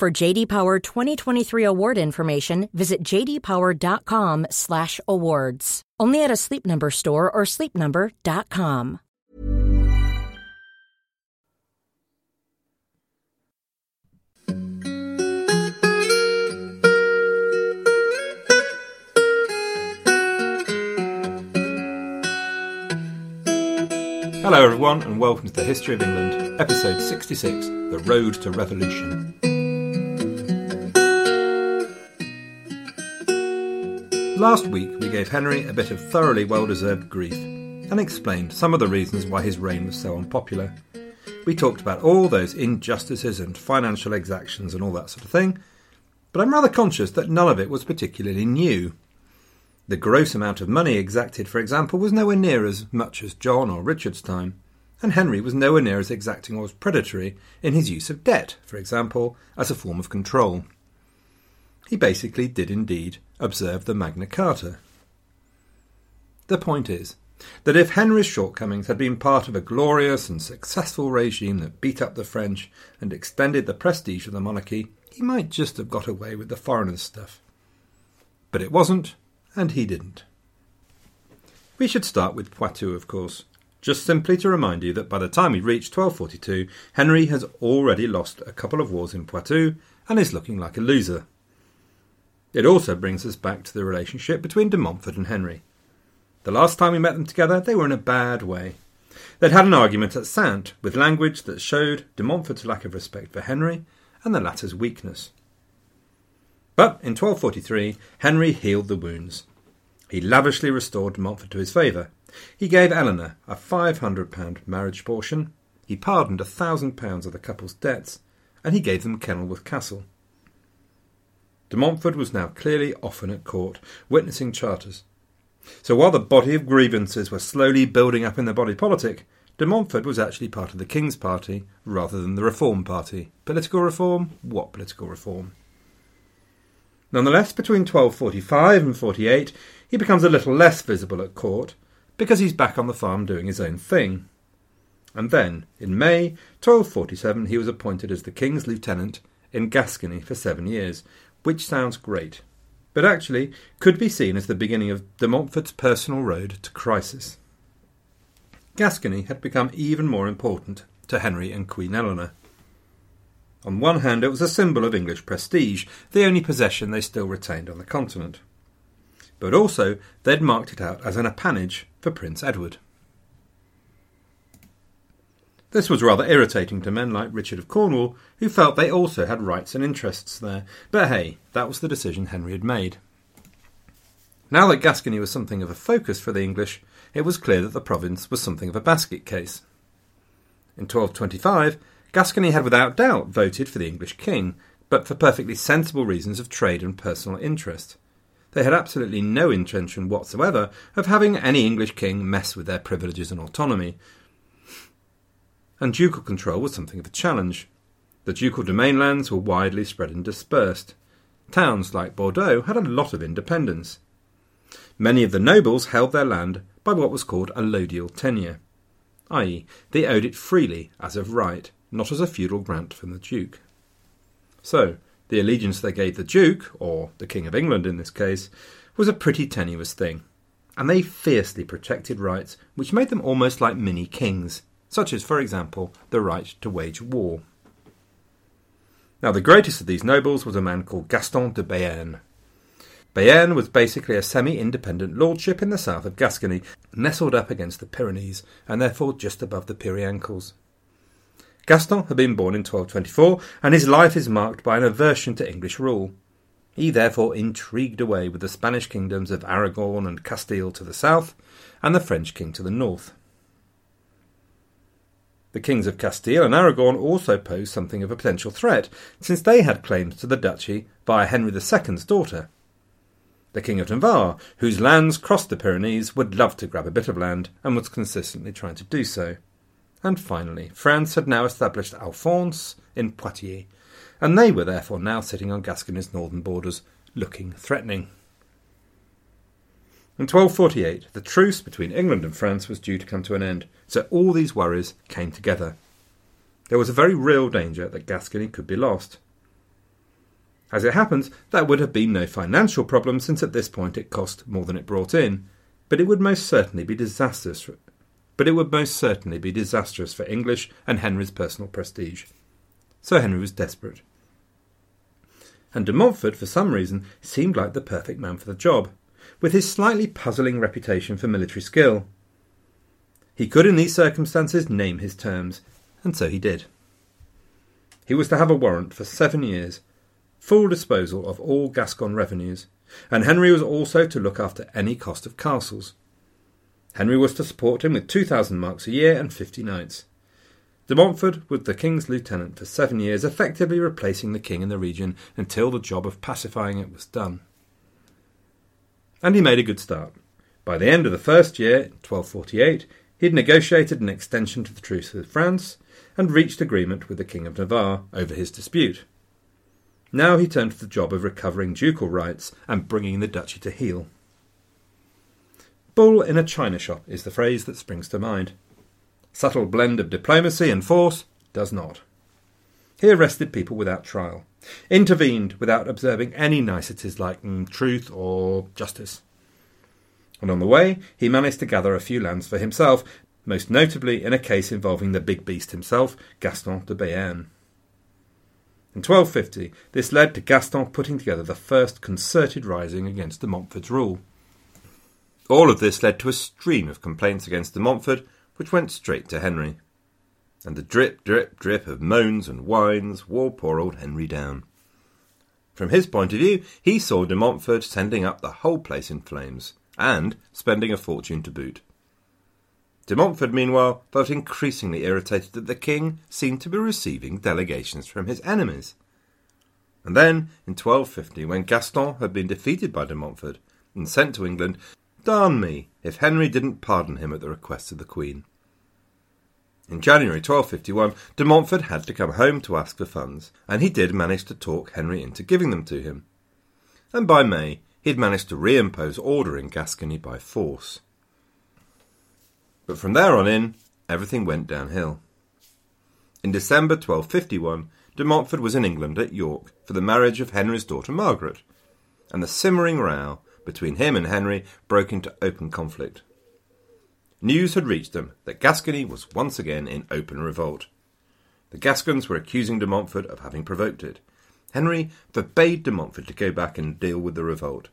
For JD Power 2023 award information, visit jdpower.com/awards. Only at a Sleep Number store or sleepnumber.com. Hello, everyone, and welcome to the History of England, episode 66 The Road to Revolution. Last week, we gave Henry a bit of thoroughly well deserved grief and explained some of the reasons why his reign was so unpopular. We talked about all those injustices and financial exactions and all that sort of thing, but I'm rather conscious that none of it was particularly new. The gross amount of money exacted, for example, was nowhere near as much as John or Richard's time, and Henry was nowhere near as exacting or as predatory in his use of debt, for example, as a form of control. He basically did indeed observe the Magna Carta. The point is that if Henry's shortcomings had been part of a glorious and successful regime that beat up the French and extended the prestige of the monarchy, he might just have got away with the foreigners' stuff. But it wasn't, and he didn't. We should start with Poitou, of course, just simply to remind you that by the time we reach 1242, Henry has already lost a couple of wars in Poitou and is looking like a loser. It also brings us back to the relationship between de Montfort and Henry. The last time we met them together, they were in a bad way. They'd had an argument at Saintes with language that showed de Montfort's lack of respect for Henry and the latter's weakness. But in 1243, Henry healed the wounds. He lavishly restored de Montfort to his favour. He gave Eleanor a £500 marriage portion, he pardoned a thousand pounds of the couple's debts, and he gave them Kenilworth Castle. De Montfort was now clearly often at court, witnessing charters. So while the body of grievances were slowly building up in the body politic, de Montfort was actually part of the King's party rather than the Reform Party. Political reform? What political reform? Nonetheless, between 1245 and 48, he becomes a little less visible at court because he's back on the farm doing his own thing. And then, in May 1247, he was appointed as the king's lieutenant in Gascony for seven years, which sounds great, but actually could be seen as the beginning of de Montfort's personal road to crisis. Gascony had become even more important to Henry and Queen Eleanor. On one hand, it was a symbol of English prestige, the only possession they still retained on the continent. But also, they'd marked it out as an appanage for Prince Edward. This was rather irritating to men like Richard of Cornwall, who felt they also had rights and interests there. But hey, that was the decision Henry had made. Now that Gascony was something of a focus for the English, it was clear that the province was something of a basket case. In 1225, Gascony had without doubt voted for the English king, but for perfectly sensible reasons of trade and personal interest. They had absolutely no intention whatsoever of having any English king mess with their privileges and autonomy. And ducal control was something of a challenge. The ducal domain lands were widely spread and dispersed. Towns like Bordeaux had a lot of independence. Many of the nobles held their land by what was called allodial tenure, i.e., they owed it freely as of right not as a feudal grant from the Duke. So, the allegiance they gave the Duke, or the King of England in this case, was a pretty tenuous thing, and they fiercely protected rights which made them almost like mini kings, such as, for example, the right to wage war. Now, the greatest of these nobles was a man called Gaston de Béarn. Béarn was basically a semi independent lordship in the south of Gascony, nestled up against the Pyrenees, and therefore just above the Pyrenees. Gaston had been born in 1224, and his life is marked by an aversion to English rule. He therefore intrigued away with the Spanish kingdoms of Aragon and Castile to the south, and the French king to the north. The kings of Castile and Aragon also posed something of a potential threat, since they had claims to the duchy via Henry II's daughter. The King of Navarre, whose lands crossed the Pyrenees, would love to grab a bit of land and was consistently trying to do so. And finally, France had now established Alphonse in Poitiers, and they were therefore now sitting on Gascony's northern borders, looking threatening. In 1248, the truce between England and France was due to come to an end, so all these worries came together. There was a very real danger that Gascony could be lost. As it happens, that would have been no financial problem since at this point it cost more than it brought in, but it would most certainly be disastrous. For, but it would most certainly be disastrous for English and Henry's personal prestige. So Henry was desperate. And de Montfort, for some reason, seemed like the perfect man for the job, with his slightly puzzling reputation for military skill. He could, in these circumstances, name his terms, and so he did. He was to have a warrant for seven years full disposal of all Gascon revenues, and Henry was also to look after any cost of castles. Henry was to support him with two thousand marks a year and fifty knights. De Montfort was the king's lieutenant for seven years, effectively replacing the king in the region until the job of pacifying it was done. And he made a good start. By the end of the first year, 1248, he had negotiated an extension to the truce with France and reached agreement with the King of Navarre over his dispute. Now he turned to the job of recovering ducal rights and bringing the duchy to heel. Bull in a china shop is the phrase that springs to mind. Subtle blend of diplomacy and force does not. He arrested people without trial, intervened without observing any niceties like mm, truth or justice. And on the way, he managed to gather a few lands for himself, most notably in a case involving the big beast himself, Gaston de Béarn. In 1250, this led to Gaston putting together the first concerted rising against de Montfort's rule. All of this led to a stream of complaints against de Montfort, which went straight to Henry. And the drip, drip, drip of moans and whines wore poor old Henry down. From his point of view, he saw de Montfort sending up the whole place in flames, and spending a fortune to boot. De Montfort, meanwhile, felt increasingly irritated that the king seemed to be receiving delegations from his enemies. And then, in 1250, when Gaston had been defeated by de Montfort and sent to England, darn me if Henry didn't pardon him at the request of the Queen. In January 1251, de Montfort had to come home to ask for funds, and he did manage to talk Henry into giving them to him. And by May, he had managed to reimpose order in Gascony by force. But from there on in, everything went downhill. In December 1251, de Montfort was in England at York for the marriage of Henry's daughter Margaret, and the simmering row between him and Henry broke into open conflict. News had reached them that Gascony was once again in open revolt. The Gascons were accusing de Montfort of having provoked it. Henry forbade de Montfort to go back and deal with the revolt,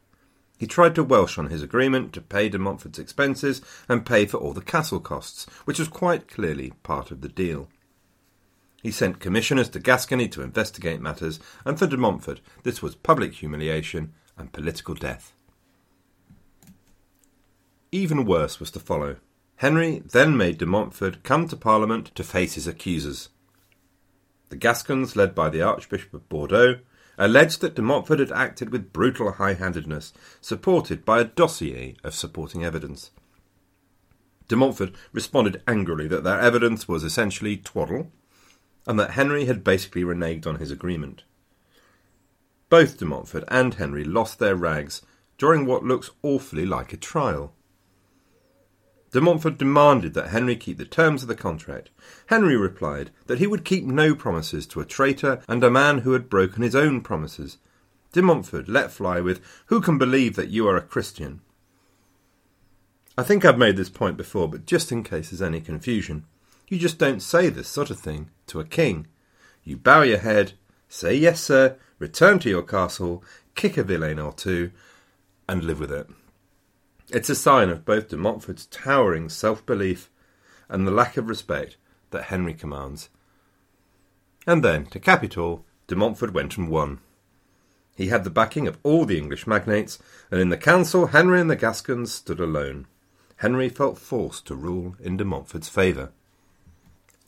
he tried to welsh on his agreement to pay de Montfort's expenses and pay for all the castle costs, which was quite clearly part of the deal. He sent commissioners to Gascony to investigate matters, and for de Montfort this was public humiliation and political death. Even worse was to follow. Henry then made de Montfort come to Parliament to face his accusers. The Gascons, led by the Archbishop of Bordeaux, alleged that de Montfort had acted with brutal high handedness, supported by a dossier of supporting evidence. De Montfort responded angrily that their evidence was essentially twaddle, and that Henry had basically reneged on his agreement. Both de Montfort and Henry lost their rags during what looks awfully like a trial. De Montfort demanded that Henry keep the terms of the contract. Henry replied that he would keep no promises to a traitor and a man who had broken his own promises. De Montfort let fly with, Who can believe that you are a Christian? I think I've made this point before, but just in case there's any confusion, you just don't say this sort of thing to a king. You bow your head, say yes, sir, return to your castle, kick a villain or two, and live with it. It's a sign of both de Montfort's towering self belief and the lack of respect that Henry commands. And then, to cap it all, de Montfort went and won. He had the backing of all the English magnates, and in the council Henry and the Gascons stood alone. Henry felt forced to rule in de Montfort's favour.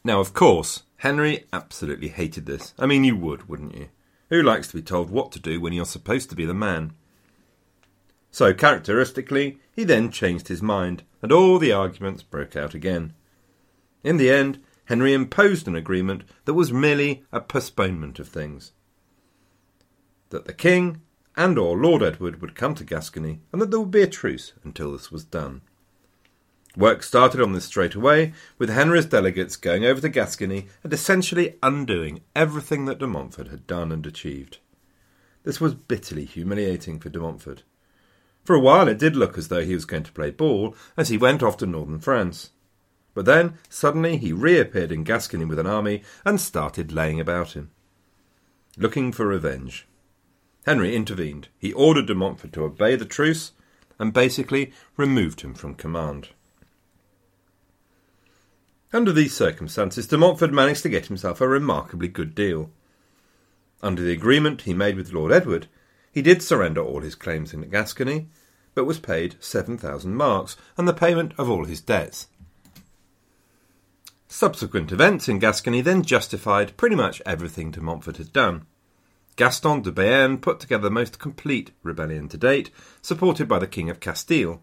Now, of course, Henry absolutely hated this. I mean, you would, wouldn't you? Who likes to be told what to do when you're supposed to be the man? So, characteristically, he then changed his mind, and all the arguments broke out again. In the end, Henry imposed an agreement that was merely a postponement of things. That the king and or Lord Edward would come to Gascony, and that there would be a truce until this was done. Work started on this straight away, with Henry's delegates going over to Gascony and essentially undoing everything that de Montfort had done and achieved. This was bitterly humiliating for de Montfort. For a while it did look as though he was going to play ball as he went off to northern France. But then, suddenly, he reappeared in Gascony with an army and started laying about him. Looking for revenge. Henry intervened. He ordered de Montfort to obey the truce and basically removed him from command. Under these circumstances, de Montfort managed to get himself a remarkably good deal. Under the agreement he made with Lord Edward, he did surrender all his claims in Gascony, but was paid 7,000 marks and the payment of all his debts. Subsequent events in Gascony then justified pretty much everything de Montfort had done. Gaston de Béarn put together the most complete rebellion to date, supported by the King of Castile.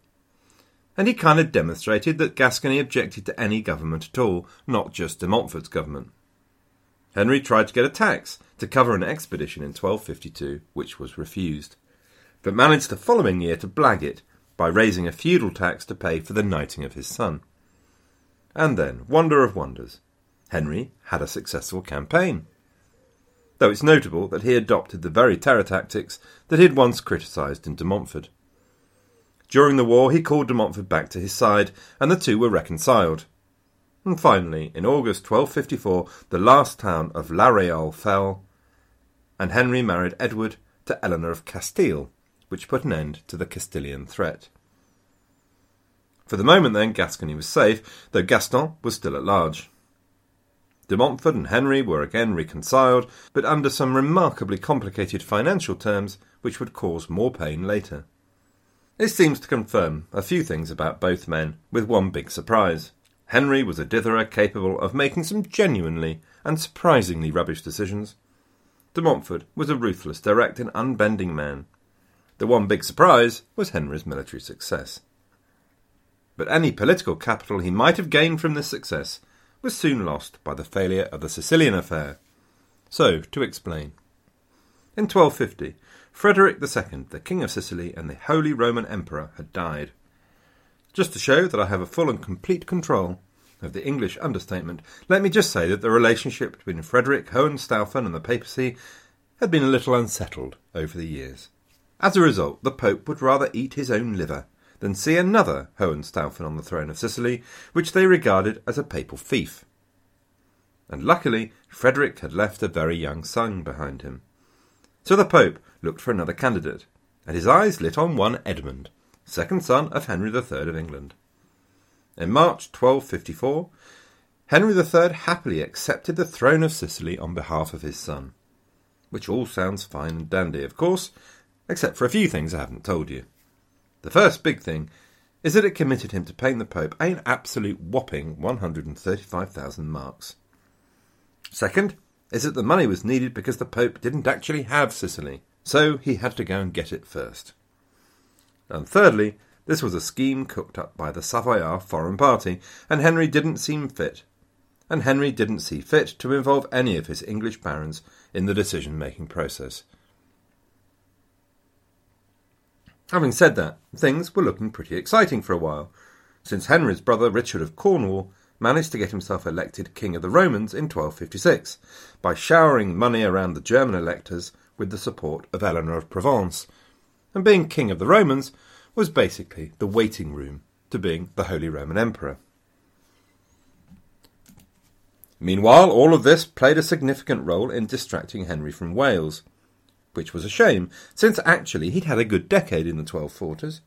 And he kind of demonstrated that Gascony objected to any government at all, not just de Montfort's government. Henry tried to get a tax to cover an expedition in 1252, which was refused, but managed the following year to blag it by raising a feudal tax to pay for the knighting of his son. And then, wonder of wonders, Henry had a successful campaign. Though it's notable that he adopted the very terror tactics that he had once criticised in de Montfort. During the war, he called de Montfort back to his side, and the two were reconciled. And finally, in August 1254, the last town of La Réole fell, and Henry married Edward to Eleanor of Castile, which put an end to the Castilian threat. For the moment, then, Gascony was safe, though Gaston was still at large. De Montfort and Henry were again reconciled, but under some remarkably complicated financial terms which would cause more pain later. This seems to confirm a few things about both men, with one big surprise. Henry was a ditherer capable of making some genuinely and surprisingly rubbish decisions. De Montfort was a ruthless, direct, and unbending man. The one big surprise was Henry's military success but any political capital he might have gained from this success was soon lost by the failure of the Sicilian affair. So, to explain. In 1250, Frederick II, the King of Sicily and the Holy Roman Emperor, had died. Just to show that I have a full and complete control of the English understatement, let me just say that the relationship between Frederick Hohenstaufen and the papacy had been a little unsettled over the years. As a result, the Pope would rather eat his own liver than see another Hohenstaufen on the throne of Sicily, which they regarded as a papal fief. And luckily, Frederick had left a very young son behind him. So the Pope looked for another candidate, and his eyes lit on one Edmund, second son of Henry III of England. In March 1254, Henry III happily accepted the throne of Sicily on behalf of his son. Which all sounds fine and dandy, of course, except for a few things I haven't told you. The first big thing is that it committed him to paying the Pope an absolute whopping 135,000 marks. Second is that the money was needed because the Pope didn't actually have Sicily, so he had to go and get it first. And thirdly, this was a scheme cooked up by the Savoyard foreign party, and Henry didn't seem fit. And Henry didn't see fit to involve any of his English barons in the decision making process. Having said that, things were looking pretty exciting for a while, since Henry's brother Richard of Cornwall managed to get himself elected King of the Romans in 1256 by showering money around the German electors with the support of Eleanor of Provence. And being King of the Romans was basically the waiting room to being the Holy Roman Emperor. Meanwhile, all of this played a significant role in distracting Henry from Wales which was a shame, since actually he'd had a good decade in the 1240s.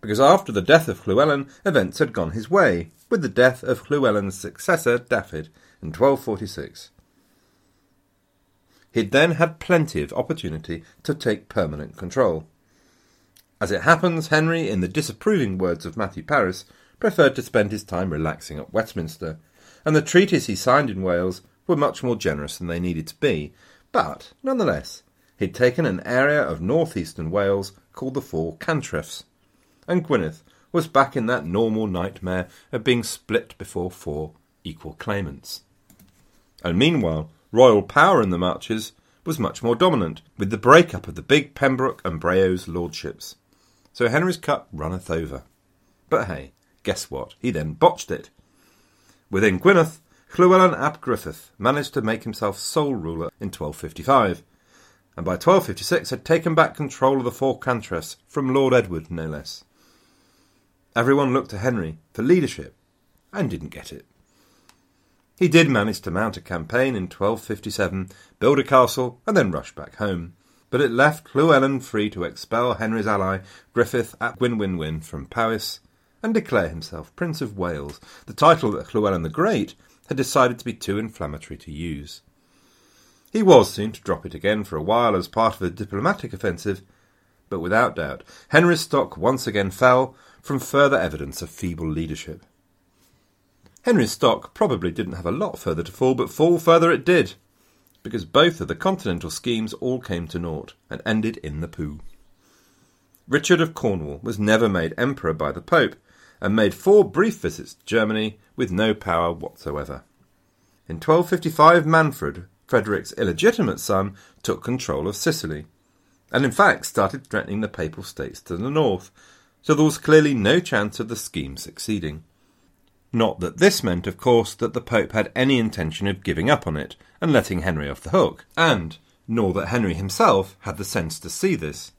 Because after the death of Llywelyn, events had gone his way, with the death of Llywelyn's successor, Dafydd, in 1246. He'd then had plenty of opportunity to take permanent control. As it happens, Henry, in the disapproving words of Matthew Paris, preferred to spend his time relaxing at Westminster, and the treaties he signed in Wales were much more generous than they needed to be, but nonetheless, he'd taken an area of northeastern Wales called the Four Cantrefs, and Gwynedd was back in that normal nightmare of being split before four equal claimants. And meanwhile, royal power in the Marches was much more dominant, with the break-up of the big Pembroke and Braose lordships. So Henry's cup runneth over. But hey, guess what? He then botched it. Within Gwynedd, Llywelyn ap Griffith managed to make himself sole ruler in 1255, and by 1256 had taken back control of the four cantrefs from Lord Edward, no less. Everyone looked to Henry for leadership, and didn't get it. He did manage to mount a campaign in 1257, build a castle, and then rush back home. But it left Llywelyn free to expel Henry's ally, Griffith ap Gwenwynwyn, from Powys and declare himself Prince of Wales, the title that Llywelyn the Great had decided to be too inflammatory to use. He was soon to drop it again for a while as part of a diplomatic offensive, but without doubt Henry's stock once again fell from further evidence of feeble leadership. Henry's stock probably didn't have a lot further to fall, but fall further it did, because both of the continental schemes all came to naught and ended in the poo. Richard of Cornwall was never made emperor by the Pope, and made four brief visits to Germany with no power whatsoever. In 1255, Manfred, Frederick's illegitimate son, took control of Sicily, and in fact started threatening the Papal States to the north, so there was clearly no chance of the scheme succeeding. Not that this meant, of course, that the Pope had any intention of giving up on it and letting Henry off the hook, and nor that Henry himself had the sense to see this.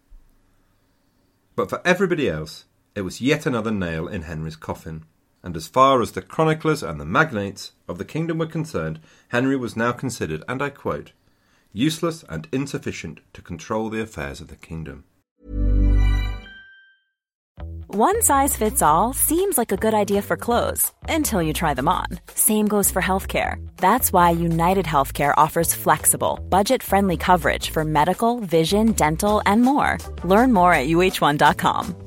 But for everybody else, it was yet another nail in Henry's coffin, and as far as the chroniclers and the magnates of the kingdom were concerned, Henry was now considered, and I quote, useless and insufficient to control the affairs of the kingdom. One size fits all seems like a good idea for clothes until you try them on. Same goes for healthcare. That's why United Healthcare offers flexible, budget friendly coverage for medical, vision, dental, and more. Learn more at uhone.com.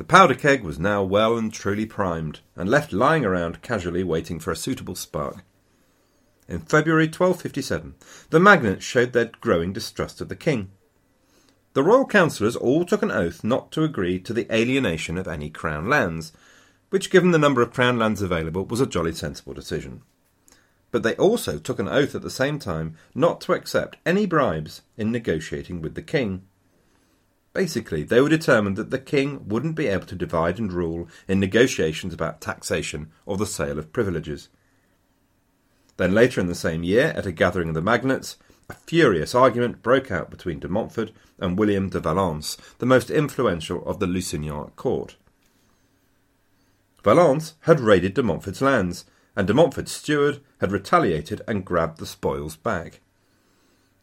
The powder keg was now well and truly primed, and left lying around casually waiting for a suitable spark. In February 1257, the magnates showed their growing distrust of the king. The royal councillors all took an oath not to agree to the alienation of any crown lands, which, given the number of crown lands available, was a jolly sensible decision. But they also took an oath at the same time not to accept any bribes in negotiating with the king. Basically, they were determined that the king wouldn't be able to divide and rule in negotiations about taxation or the sale of privileges. Then later in the same year, at a gathering of the magnates, a furious argument broke out between de Montfort and William de Valence, the most influential of the Lusignan court. Valence had raided de Montfort's lands, and de Montfort's steward had retaliated and grabbed the spoils back.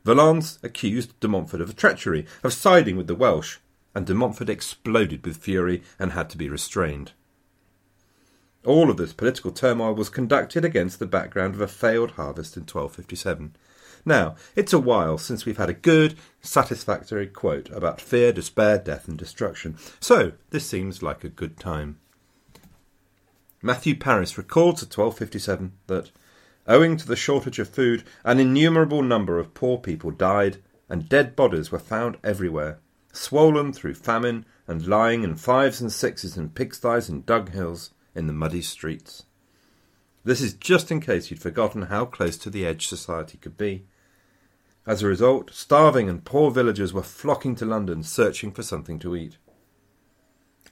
Valence accused de Montfort of treachery, of siding with the Welsh, and de Montfort exploded with fury and had to be restrained. All of this political turmoil was conducted against the background of a failed harvest in 1257. Now, it's a while since we've had a good, satisfactory quote about fear, despair, death, and destruction, so this seems like a good time. Matthew Paris records at 1257 that, owing to the shortage of food, an innumerable number of poor people died, and dead bodies were found everywhere, swollen through famine, and lying in fives and sixes in pigsties and dunghills in the muddy streets. This is just in case you'd forgotten how close to the edge society could be. As a result, starving and poor villagers were flocking to London searching for something to eat.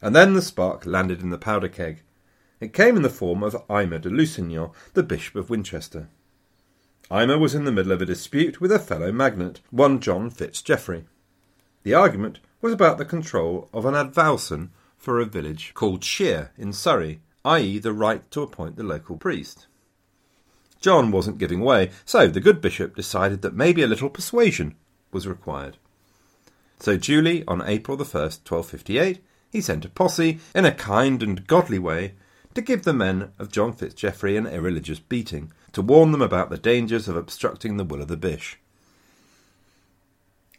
And then the spark landed in the powder keg. It came in the form of Aymer de Lusignan, the Bishop of Winchester. Aymer was in the middle of a dispute with a fellow magnate, one John Fitzgeoffrey. The argument was about the control of an advowson for a village called Shere in Surrey, i.e., the right to appoint the local priest. John wasn't giving way, so the good bishop decided that maybe a little persuasion was required. So duly, on April the 1st, 1258, he sent a posse, in a kind and godly way, to give the men of John Fitzgeoffrey an irreligious beating, to warn them about the dangers of obstructing the will of the bish.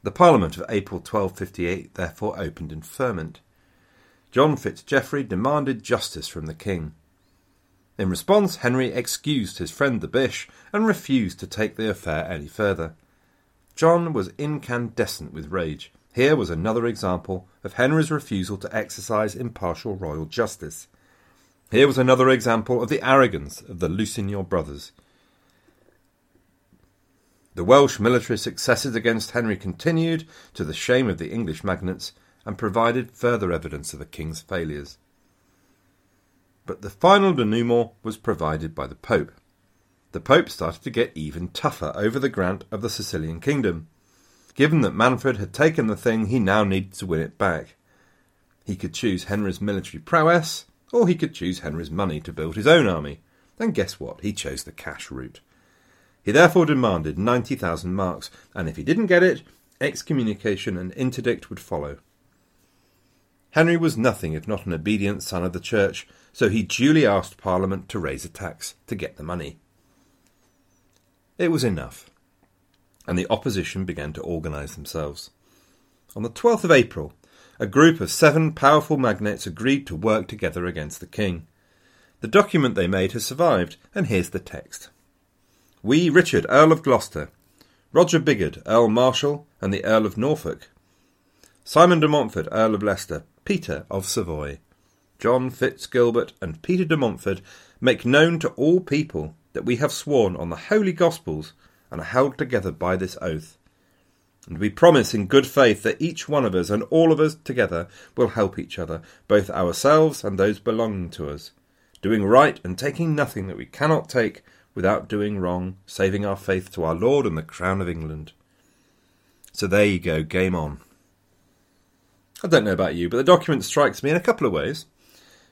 The Parliament of April 1258 therefore opened in ferment. John Fitzgeoffrey demanded justice from the king. In response, Henry excused his friend the Bish and refused to take the affair any further. John was incandescent with rage. Here was another example of Henry's refusal to exercise impartial royal justice. Here was another example of the arrogance of the Lusignan brothers. The Welsh military successes against Henry continued, to the shame of the English magnates, and provided further evidence of the king's failures. But the final denouement was provided by the Pope. The Pope started to get even tougher over the grant of the Sicilian kingdom. Given that Manfred had taken the thing, he now needed to win it back. He could choose Henry's military prowess, or he could choose Henry's money to build his own army. And guess what? He chose the cash route. He therefore demanded 90,000 marks, and if he didn't get it, excommunication and interdict would follow. Henry was nothing if not an obedient son of the Church, so he duly asked Parliament to raise a tax to get the money. It was enough, and the opposition began to organise themselves. On the 12th of April, a group of seven powerful magnates agreed to work together against the king. The document they made has survived, and here's the text. We, Richard, Earl of Gloucester, Roger Bigod, Earl Marshal, and the Earl of Norfolk, Simon de Montfort, Earl of Leicester, Peter of Savoy, John Fitzgilbert, and Peter de Montfort make known to all people that we have sworn on the Holy Gospels and are held together by this oath and we promise in good faith that each one of us and all of us together will help each other, both ourselves and those belonging to us, doing right and taking nothing that we cannot take without doing wrong, saving our faith to our Lord and the crown of England. So there you go, game on. I don't know about you, but the document strikes me in a couple of ways.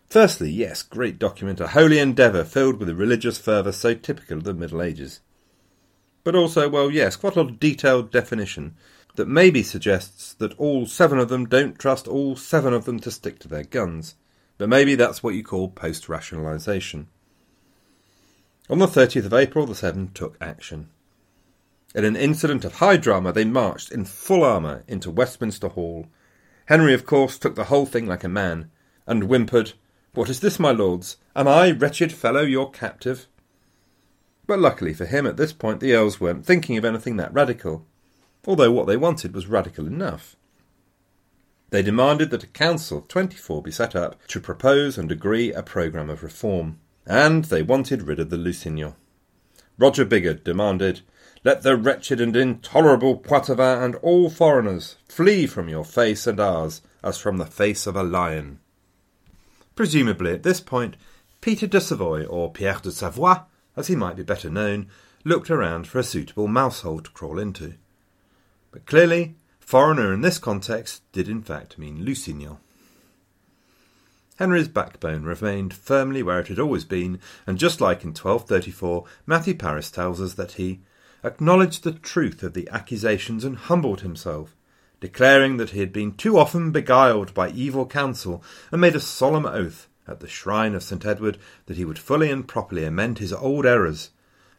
Firstly, yes, great document, a holy endeavour filled with a religious fervour so typical of the Middle Ages. But also, well, yes, quite a lot of detailed definition that maybe suggests that all seven of them don't trust all seven of them to stick to their guns. But maybe that's what you call post rationalisation. On the 30th of April, the Seven took action. In an incident of high drama, they marched in full armour into Westminster Hall. Henry, of course, took the whole thing like a man, and whimpered, What is this, my lords? Am I, wretched fellow, your captive? But luckily for him, at this point, the Earls weren't thinking of anything that radical, although what they wanted was radical enough. They demanded that a council of 24 be set up to propose and agree a programme of reform, and they wanted rid of the Lusignans. Roger Bigod demanded, Let the wretched and intolerable Poitevin and all foreigners flee from your face and ours, as from the face of a lion. Presumably at this point, Peter de Savoy, or Pierre de Savoie, as he might be better known, looked around for a suitable mousehole to crawl into. But clearly, foreigner in this context did in fact mean Lusignan. Henry's backbone remained firmly where it had always been, and just like in 1234, Matthew Paris tells us that he acknowledged the truth of the accusations and humbled himself, declaring that he had been too often beguiled by evil counsel, and made a solemn oath at the shrine of St. Edward that he would fully and properly amend his old errors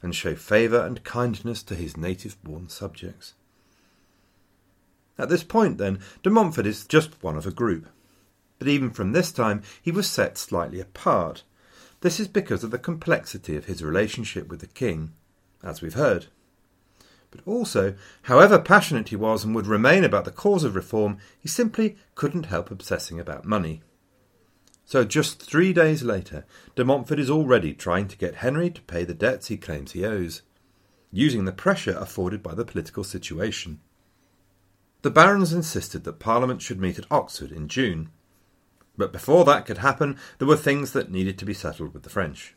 and show favour and kindness to his native born subjects. At this point, then, de Montfort is just one of a group. But even from this time, he was set slightly apart. This is because of the complexity of his relationship with the king, as we've heard. But also, however passionate he was and would remain about the cause of reform, he simply couldn't help obsessing about money. So just three days later, de Montfort is already trying to get Henry to pay the debts he claims he owes, using the pressure afforded by the political situation. The barons insisted that Parliament should meet at Oxford in June, but before that could happen, there were things that needed to be settled with the French.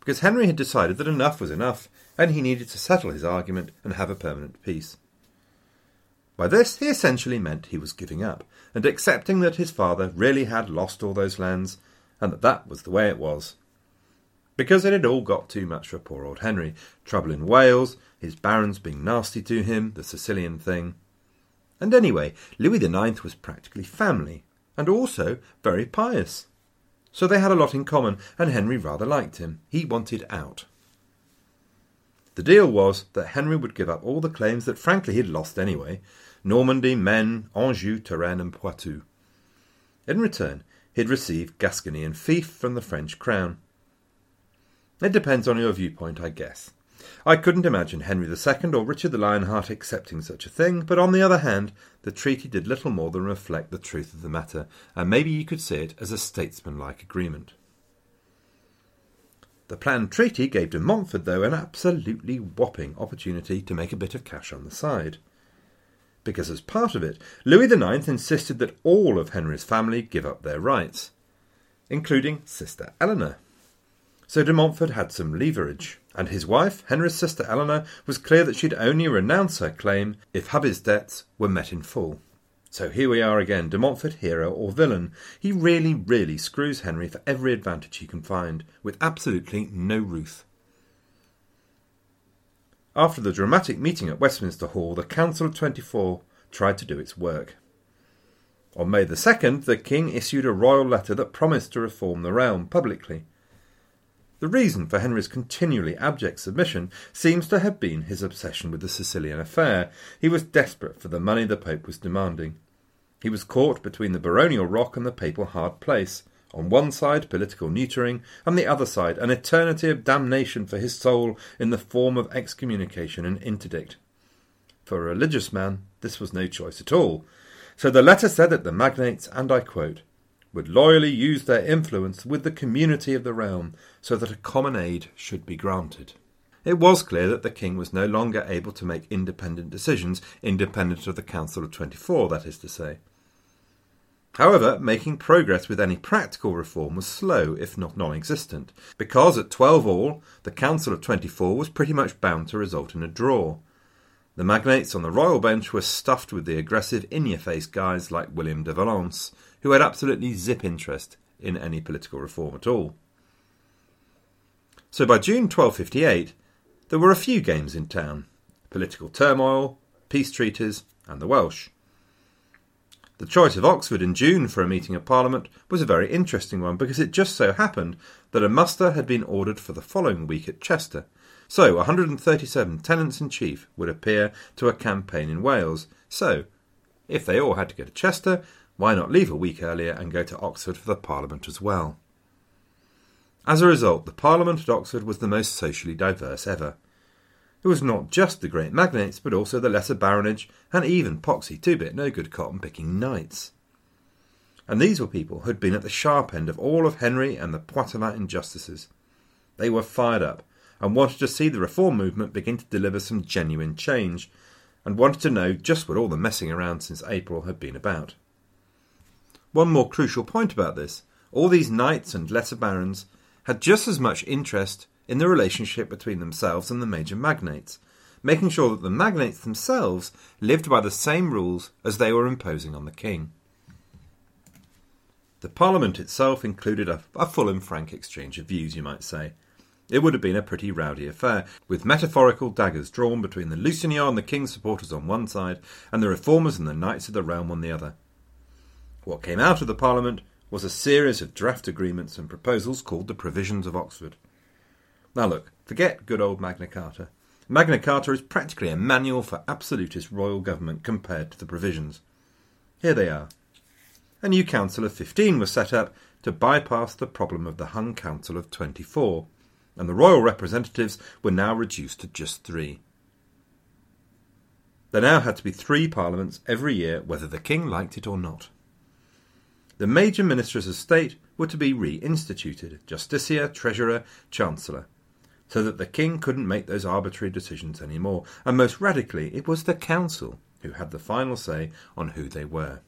Because Henry had decided that enough was enough, and he needed to settle his argument and have a permanent peace. By this he essentially meant he was giving up, and accepting that his father really had lost all those lands, and that that was the way it was. Because it had all got too much for poor old Henry. Trouble in Wales, his barons being nasty to him, the Sicilian thing. And anyway, Louis IX was practically family, and also very pious. So they had a lot in common, and Henry rather liked him. He wanted out. The deal was that Henry would give up all the claims that frankly he'd lost anyway Normandy, Maine, Anjou, Touraine, and Poitou. In return, he'd receive Gascony and fief from the French crown. It depends on your viewpoint, I guess. I couldn't imagine Henry II or Richard the Lionheart accepting such a thing, but on the other hand, the treaty did little more than reflect the truth of the matter, and maybe you could see it as a statesmanlike agreement. The planned treaty gave de Montfort, though, an absolutely whopping opportunity to make a bit of cash on the side. Because as part of it, Louis IX insisted that all of Henry's family give up their rights, including Sister Eleanor. So de Montfort had some leverage, and his wife, Henry's sister Eleanor, was clear that she'd only renounce her claim if hubby's debts were met in full. So here we are again, de Montfort hero or villain. He really, really screws Henry for every advantage he can find, with absolutely no ruth. After the dramatic meeting at Westminster Hall, the Council of Twenty Four tried to do its work. On May the 2nd, the King issued a royal letter that promised to reform the realm publicly. The reason for Henry's continually abject submission seems to have been his obsession with the Sicilian affair. He was desperate for the money the Pope was demanding. He was caught between the baronial rock and the papal hard place. On one side, political neutering, on the other side, an eternity of damnation for his soul in the form of excommunication and interdict. For a religious man, this was no choice at all. So the letter said that the magnates, and I quote, would loyally use their influence with the community of the realm so that a common aid should be granted. It was clear that the king was no longer able to make independent decisions, independent of the Council of Twenty Four, that is to say. However, making progress with any practical reform was slow, if not non existent, because at 12 all, the Council of Twenty Four was pretty much bound to result in a draw. The magnates on the royal bench were stuffed with the aggressive, in your face guys like William de Valence, who had absolutely zip interest in any political reform at all. So by June 1258, there were a few games in town political turmoil, peace treaties, and the Welsh. The choice of Oxford in June for a meeting of Parliament was a very interesting one because it just so happened that a muster had been ordered for the following week at Chester. So 137 tenants in chief would appear to a campaign in Wales. So, if they all had to go to Chester, why not leave a week earlier and go to Oxford for the Parliament as well? As a result, the Parliament at Oxford was the most socially diverse ever. It was not just the great magnates, but also the lesser baronage and even poxy two-bit no good cotton picking knights. And these were people who had been at the sharp end of all of Henry and the Poitevin injustices. They were fired up and wanted to see the reform movement begin to deliver some genuine change, and wanted to know just what all the messing around since April had been about. One more crucial point about this all these knights and lesser barons had just as much interest in the relationship between themselves and the major magnates, making sure that the magnates themselves lived by the same rules as they were imposing on the king. The Parliament itself included a, a full and frank exchange of views, you might say. It would have been a pretty rowdy affair, with metaphorical daggers drawn between the Lusignan and the King's supporters on one side, and the Reformers and the Knights of the Realm on the other. What came out of the Parliament was a series of draft agreements and proposals called the Provisions of Oxford. Now, look, forget good old Magna Carta. Magna Carta is practically a manual for absolutist royal government compared to the Provisions. Here they are. A new Council of 15 was set up to bypass the problem of the hung Council of 24, and the royal representatives were now reduced to just three. There now had to be three parliaments every year, whether the king liked it or not. The major ministers of state were to be reinstituted Justiciar, Treasurer, Chancellor so that the king couldn't make those arbitrary decisions any more, and most radically, it was the council who had the final say on who they were.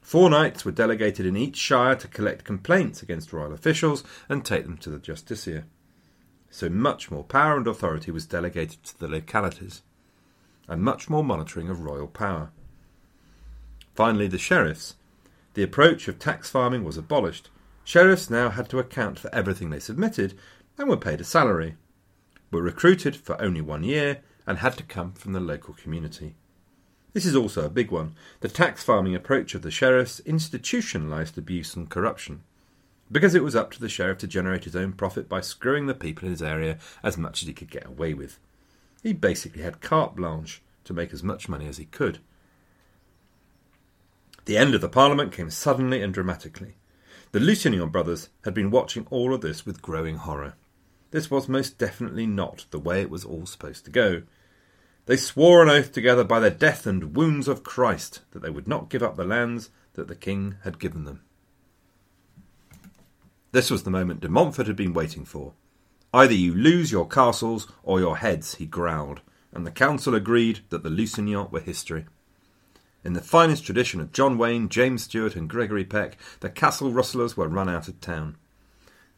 Four knights were delegated in each shire to collect complaints against royal officials and take them to the justiciar. So much more power and authority was delegated to the localities. and much more monitoring of royal power. Finally, the sheriffs. The approach of tax farming was abolished. Sheriffs now had to account for everything they submitted and were paid a salary, were recruited for only one year, and had to come from the local community. This is also a big one. The tax farming approach of the sheriffs institutionalised abuse and corruption. Because it was up to the sheriff to generate his own profit by screwing the people in his area as much as he could get away with. He basically had carte blanche to make as much money as he could. The end of the Parliament came suddenly and dramatically. The Lusignan brothers had been watching all of this with growing horror. This was most definitely not the way it was all supposed to go. They swore an oath together by the death and wounds of Christ that they would not give up the lands that the king had given them. This was the moment de Montfort had been waiting for. Either you lose your castles or your heads, he growled, and the council agreed that the Lusignans were history. In the finest tradition of John Wayne, James Stewart, and Gregory Peck, the castle rustlers were run out of town.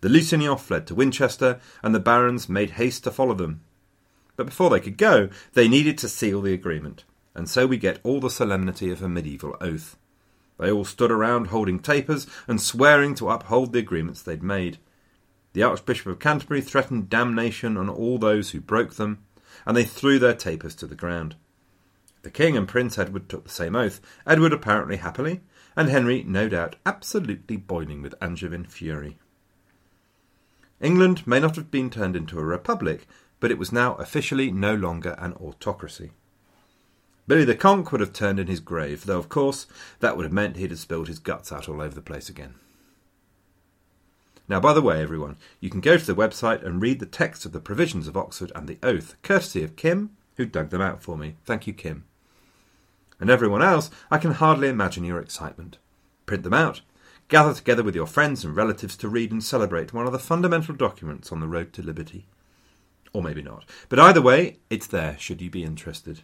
The Lusignans fled to Winchester, and the barons made haste to follow them. But before they could go, they needed to seal the agreement, and so we get all the solemnity of a medieval oath. They all stood around holding tapers and swearing to uphold the agreements they'd made. The Archbishop of Canterbury threatened damnation on all those who broke them, and they threw their tapers to the ground. The King and Prince Edward took the same oath, Edward apparently happily, and Henry, no doubt, absolutely boiling with Angevin fury. England may not have been turned into a republic, but it was now officially no longer an autocracy. Billy the Conk would have turned in his grave, though of course that would have meant he'd have spilled his guts out all over the place again. Now, by the way, everyone, you can go to the website and read the text of the provisions of Oxford and the oath, courtesy of Kim, who dug them out for me. Thank you, Kim. And everyone else, I can hardly imagine your excitement. Print them out. Gather together with your friends and relatives to read and celebrate one of the fundamental documents on the road to liberty. Or maybe not. But either way, it's there, should you be interested.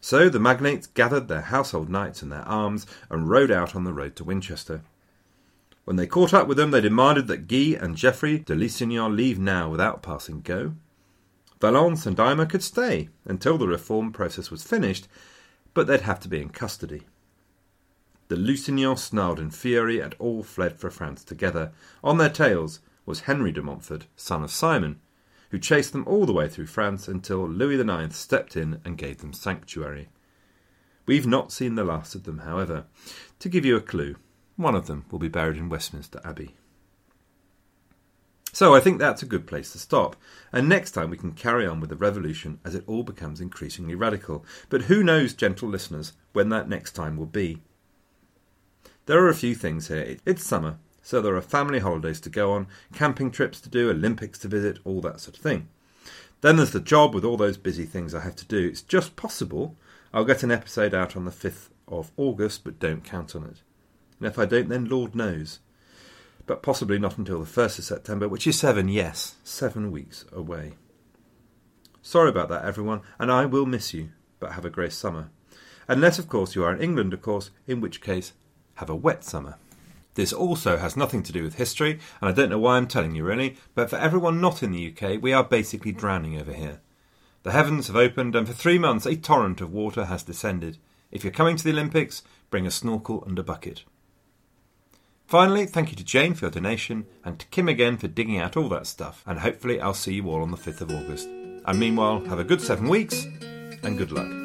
So the magnates gathered their household knights and their arms and rode out on the road to Winchester. When they caught up with them, they demanded that Guy and Geoffrey de Lusignan leave now without passing go. Valence and Aymer could stay until the reform process was finished, but they'd have to be in custody. The Lusignans snarled in fury and all fled for France together. On their tails was Henry de Montfort, son of Simon, who chased them all the way through France until Louis IX stepped in and gave them sanctuary. We've not seen the last of them, however. To give you a clue, one of them will be buried in Westminster Abbey. So I think that's a good place to stop, and next time we can carry on with the revolution as it all becomes increasingly radical. But who knows, gentle listeners, when that next time will be? There are a few things here. It's summer, so there are family holidays to go on, camping trips to do, Olympics to visit, all that sort of thing. Then there's the job with all those busy things I have to do. It's just possible I'll get an episode out on the 5th of August, but don't count on it. And if I don't, then Lord knows. But possibly not until the 1st of September, which is seven, yes, seven weeks away. Sorry about that, everyone, and I will miss you, but have a great summer. Unless, of course, you are in England, of course, in which case, have a wet summer. This also has nothing to do with history, and I don't know why I'm telling you really, but for everyone not in the UK, we are basically drowning over here. The heavens have opened, and for three months a torrent of water has descended. If you're coming to the Olympics, bring a snorkel and a bucket. Finally, thank you to Jane for your donation, and to Kim again for digging out all that stuff, and hopefully I'll see you all on the 5th of August. And meanwhile, have a good seven weeks, and good luck.